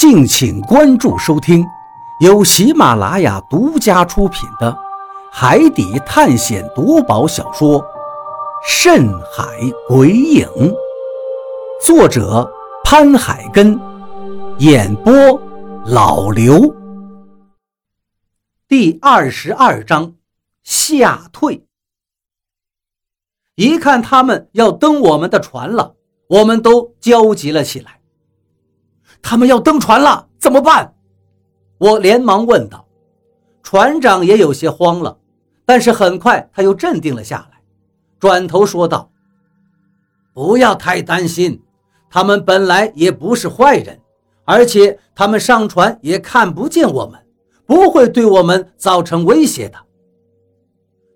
敬请关注收听，由喜马拉雅独家出品的《海底探险夺宝小说》《深海鬼影》，作者潘海根，演播老刘。第二十二章吓退。一看他们要登我们的船了，我们都焦急了起来。他们要登船了，怎么办？我连忙问道。船长也有些慌了，但是很快他又镇定了下来，转头说道：“不要太担心，他们本来也不是坏人，而且他们上船也看不见我们，不会对我们造成威胁的。”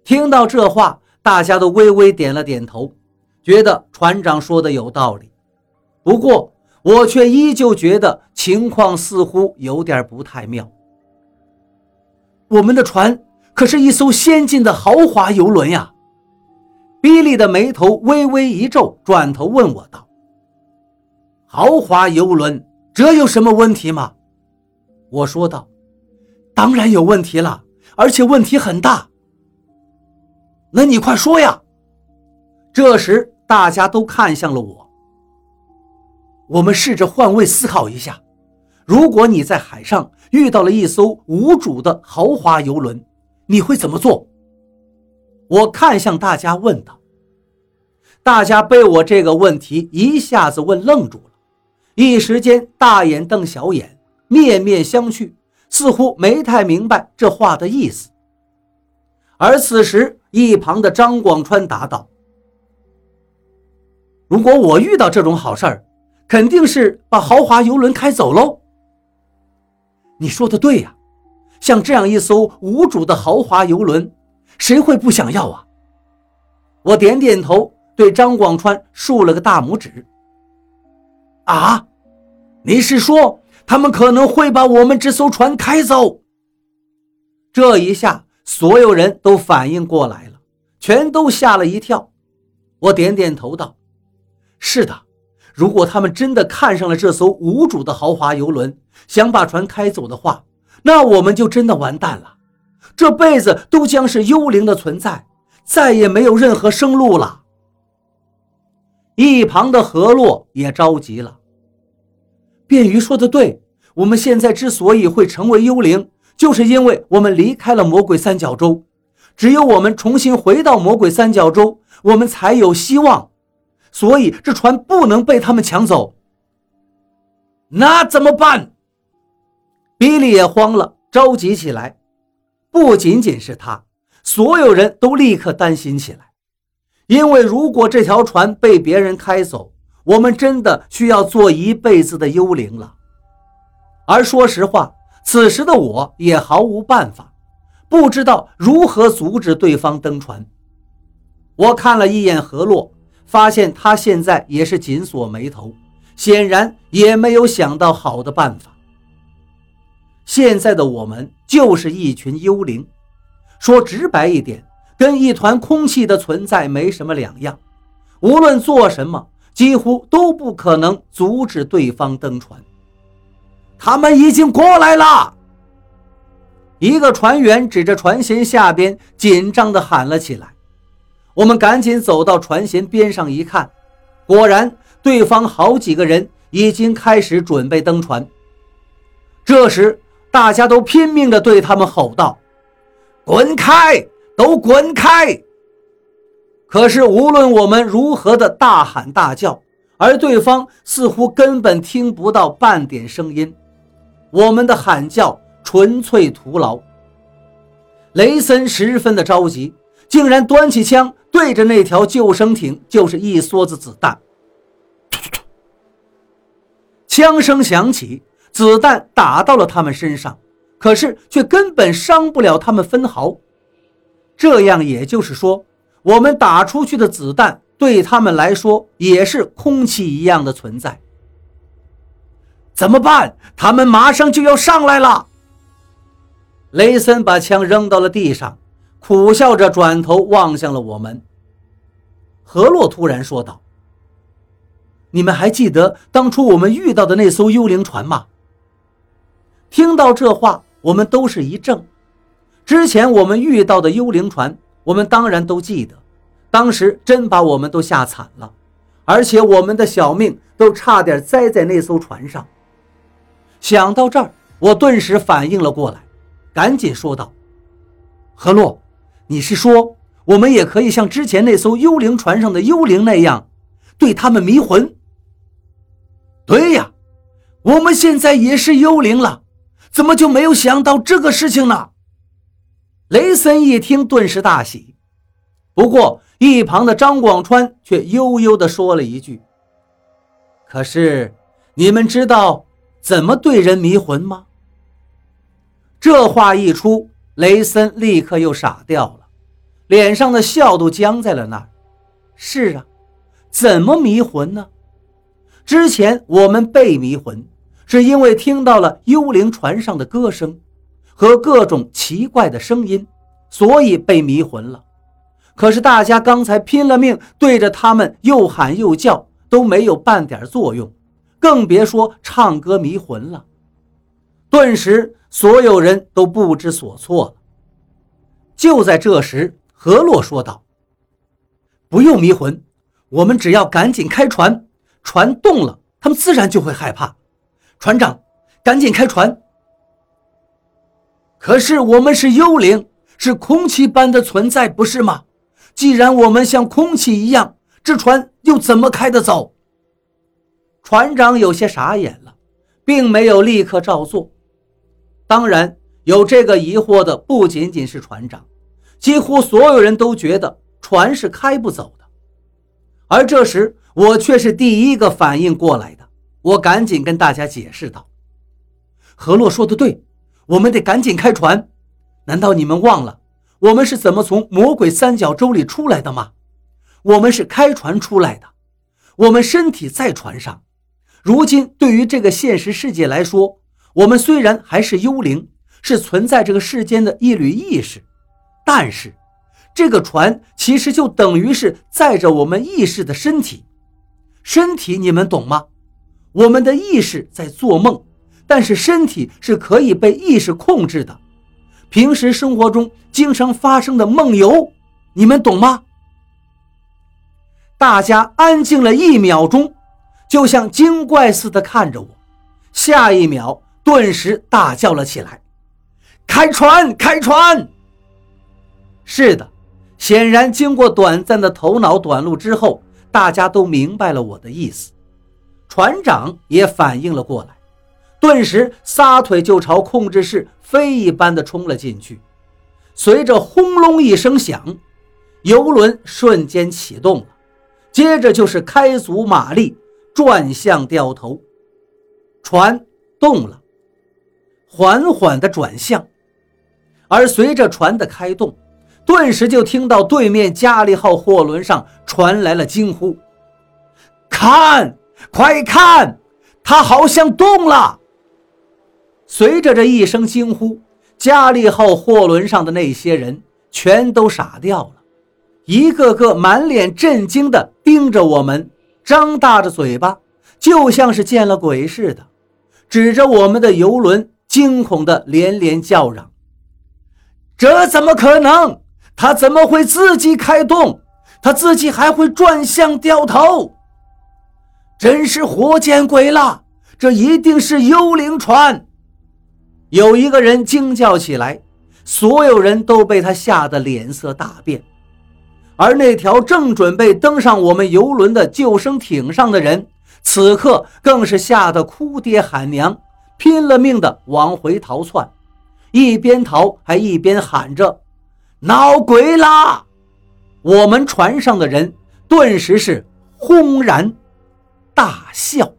听到这话，大家都微微点了点头，觉得船长说的有道理。不过，我却依旧觉得情况似乎有点不太妙。我们的船可是一艘先进的豪华游轮呀！比利的眉头微微一皱，转头问我道：“豪华游轮，这有什么问题吗？”我说道：“当然有问题了，而且问题很大。”那你快说呀！这时大家都看向了我。我们试着换位思考一下，如果你在海上遇到了一艘无主的豪华游轮，你会怎么做？我看向大家问道。大家被我这个问题一下子问愣住了，一时间大眼瞪小眼，面面相觑，似乎没太明白这话的意思。而此时，一旁的张广川答道：“如果我遇到这种好事儿。”肯定是把豪华游轮开走喽。你说的对呀，像这样一艘无主的豪华游轮，谁会不想要啊？我点点头，对张广川竖了个大拇指。啊，你是说他们可能会把我们这艘船开走？这一下，所有人都反应过来了，全都吓了一跳。我点点头道：“是的。”如果他们真的看上了这艘无主的豪华游轮，想把船开走的话，那我们就真的完蛋了，这辈子都将是幽灵的存在，再也没有任何生路了。一旁的何洛也着急了。便鱼说的对，我们现在之所以会成为幽灵，就是因为我们离开了魔鬼三角洲，只有我们重新回到魔鬼三角洲，我们才有希望。所以这船不能被他们抢走，那怎么办？比利也慌了，着急起来。不仅仅是他，所有人都立刻担心起来，因为如果这条船被别人开走，我们真的需要做一辈子的幽灵了。而说实话，此时的我也毫无办法，不知道如何阻止对方登船。我看了一眼河洛。发现他现在也是紧锁眉头，显然也没有想到好的办法。现在的我们就是一群幽灵，说直白一点，跟一团空气的存在没什么两样。无论做什么，几乎都不可能阻止对方登船。他们已经过来了！一个船员指着船舷下边，紧张地喊了起来。我们赶紧走到船舷边上一看，果然对方好几个人已经开始准备登船。这时，大家都拼命地对他们吼道：“滚开！都滚开！”可是，无论我们如何的大喊大叫，而对方似乎根本听不到半点声音。我们的喊叫纯粹徒劳。雷森十分的着急。竟然端起枪对着那条救生艇就是一梭子子弹，枪声响起，子弹打到了他们身上，可是却根本伤不了他们分毫。这样也就是说，我们打出去的子弹对他们来说也是空气一样的存在。怎么办？他们马上就要上来了。雷森把枪扔到了地上。苦笑着转头望向了我们。何洛突然说道：“你们还记得当初我们遇到的那艘幽灵船吗？听到这话，我们都是一怔。之前我们遇到的幽灵船，我们当然都记得，当时真把我们都吓惨了，而且我们的小命都差点栽在那艘船上。想到这儿，我顿时反应了过来，赶紧说道：“何洛，你是说我们也可以像之前那艘幽灵船上的幽灵那样，对他们迷魂？”“对呀，我们现在也是幽灵了，怎么就没有想到这个事情呢？”雷森一听，顿时大喜。不过一旁的张广川却悠悠地说了一句：“可是你们知道？”怎么对人迷魂吗？这话一出，雷森立刻又傻掉了，脸上的笑都僵在了那儿。是啊，怎么迷魂呢？之前我们被迷魂，是因为听到了幽灵船上的歌声和各种奇怪的声音，所以被迷魂了。可是大家刚才拼了命对着他们又喊又叫，都没有半点作用。更别说唱歌迷魂了。顿时，所有人都不知所措了。就在这时，何洛说道：“不用迷魂，我们只要赶紧开船，船动了，他们自然就会害怕。船长，赶紧开船。”可是我们是幽灵，是空气般的存在，不是吗？既然我们像空气一样，这船又怎么开得走？船长有些傻眼了，并没有立刻照做。当然，有这个疑惑的不仅仅是船长，几乎所有人都觉得船是开不走的。而这时，我却是第一个反应过来的。我赶紧跟大家解释道：“何洛说的对，我们得赶紧开船。难道你们忘了我们是怎么从魔鬼三角洲里出来的吗？我们是开船出来的，我们身体在船上。”如今，对于这个现实世界来说，我们虽然还是幽灵，是存在这个世间的一缕意识，但是，这个船其实就等于是载着我们意识的身体。身体，你们懂吗？我们的意识在做梦，但是身体是可以被意识控制的。平时生活中经常发生的梦游，你们懂吗？大家安静了一秒钟。就像精怪似的看着我，下一秒顿时大叫了起来：“开船！开船！”是的，显然经过短暂的头脑短路之后，大家都明白了我的意思。船长也反应了过来，顿时撒腿就朝控制室飞一般的冲了进去。随着轰隆一声响，游轮瞬间启动了，接着就是开足马力。转向掉头，船动了，缓缓地转向，而随着船的开动，顿时就听到对面加利号货轮上传来了惊呼：“看，快看，它好像动了！”随着这一声惊呼，加利号货轮上的那些人全都傻掉了，一个个满脸震惊地盯着我们。张大着嘴巴，就像是见了鬼似的，指着我们的游轮，惊恐的连连叫嚷：“这怎么可能？他怎么会自己开动？他自己还会转向掉头？真是活见鬼了！这一定是幽灵船！”有一个人惊叫起来，所有人都被他吓得脸色大变。而那条正准备登上我们游轮的救生艇上的人，此刻更是吓得哭爹喊娘，拼了命的往回逃窜，一边逃还一边喊着：“闹鬼啦！”我们船上的人顿时是轰然大笑。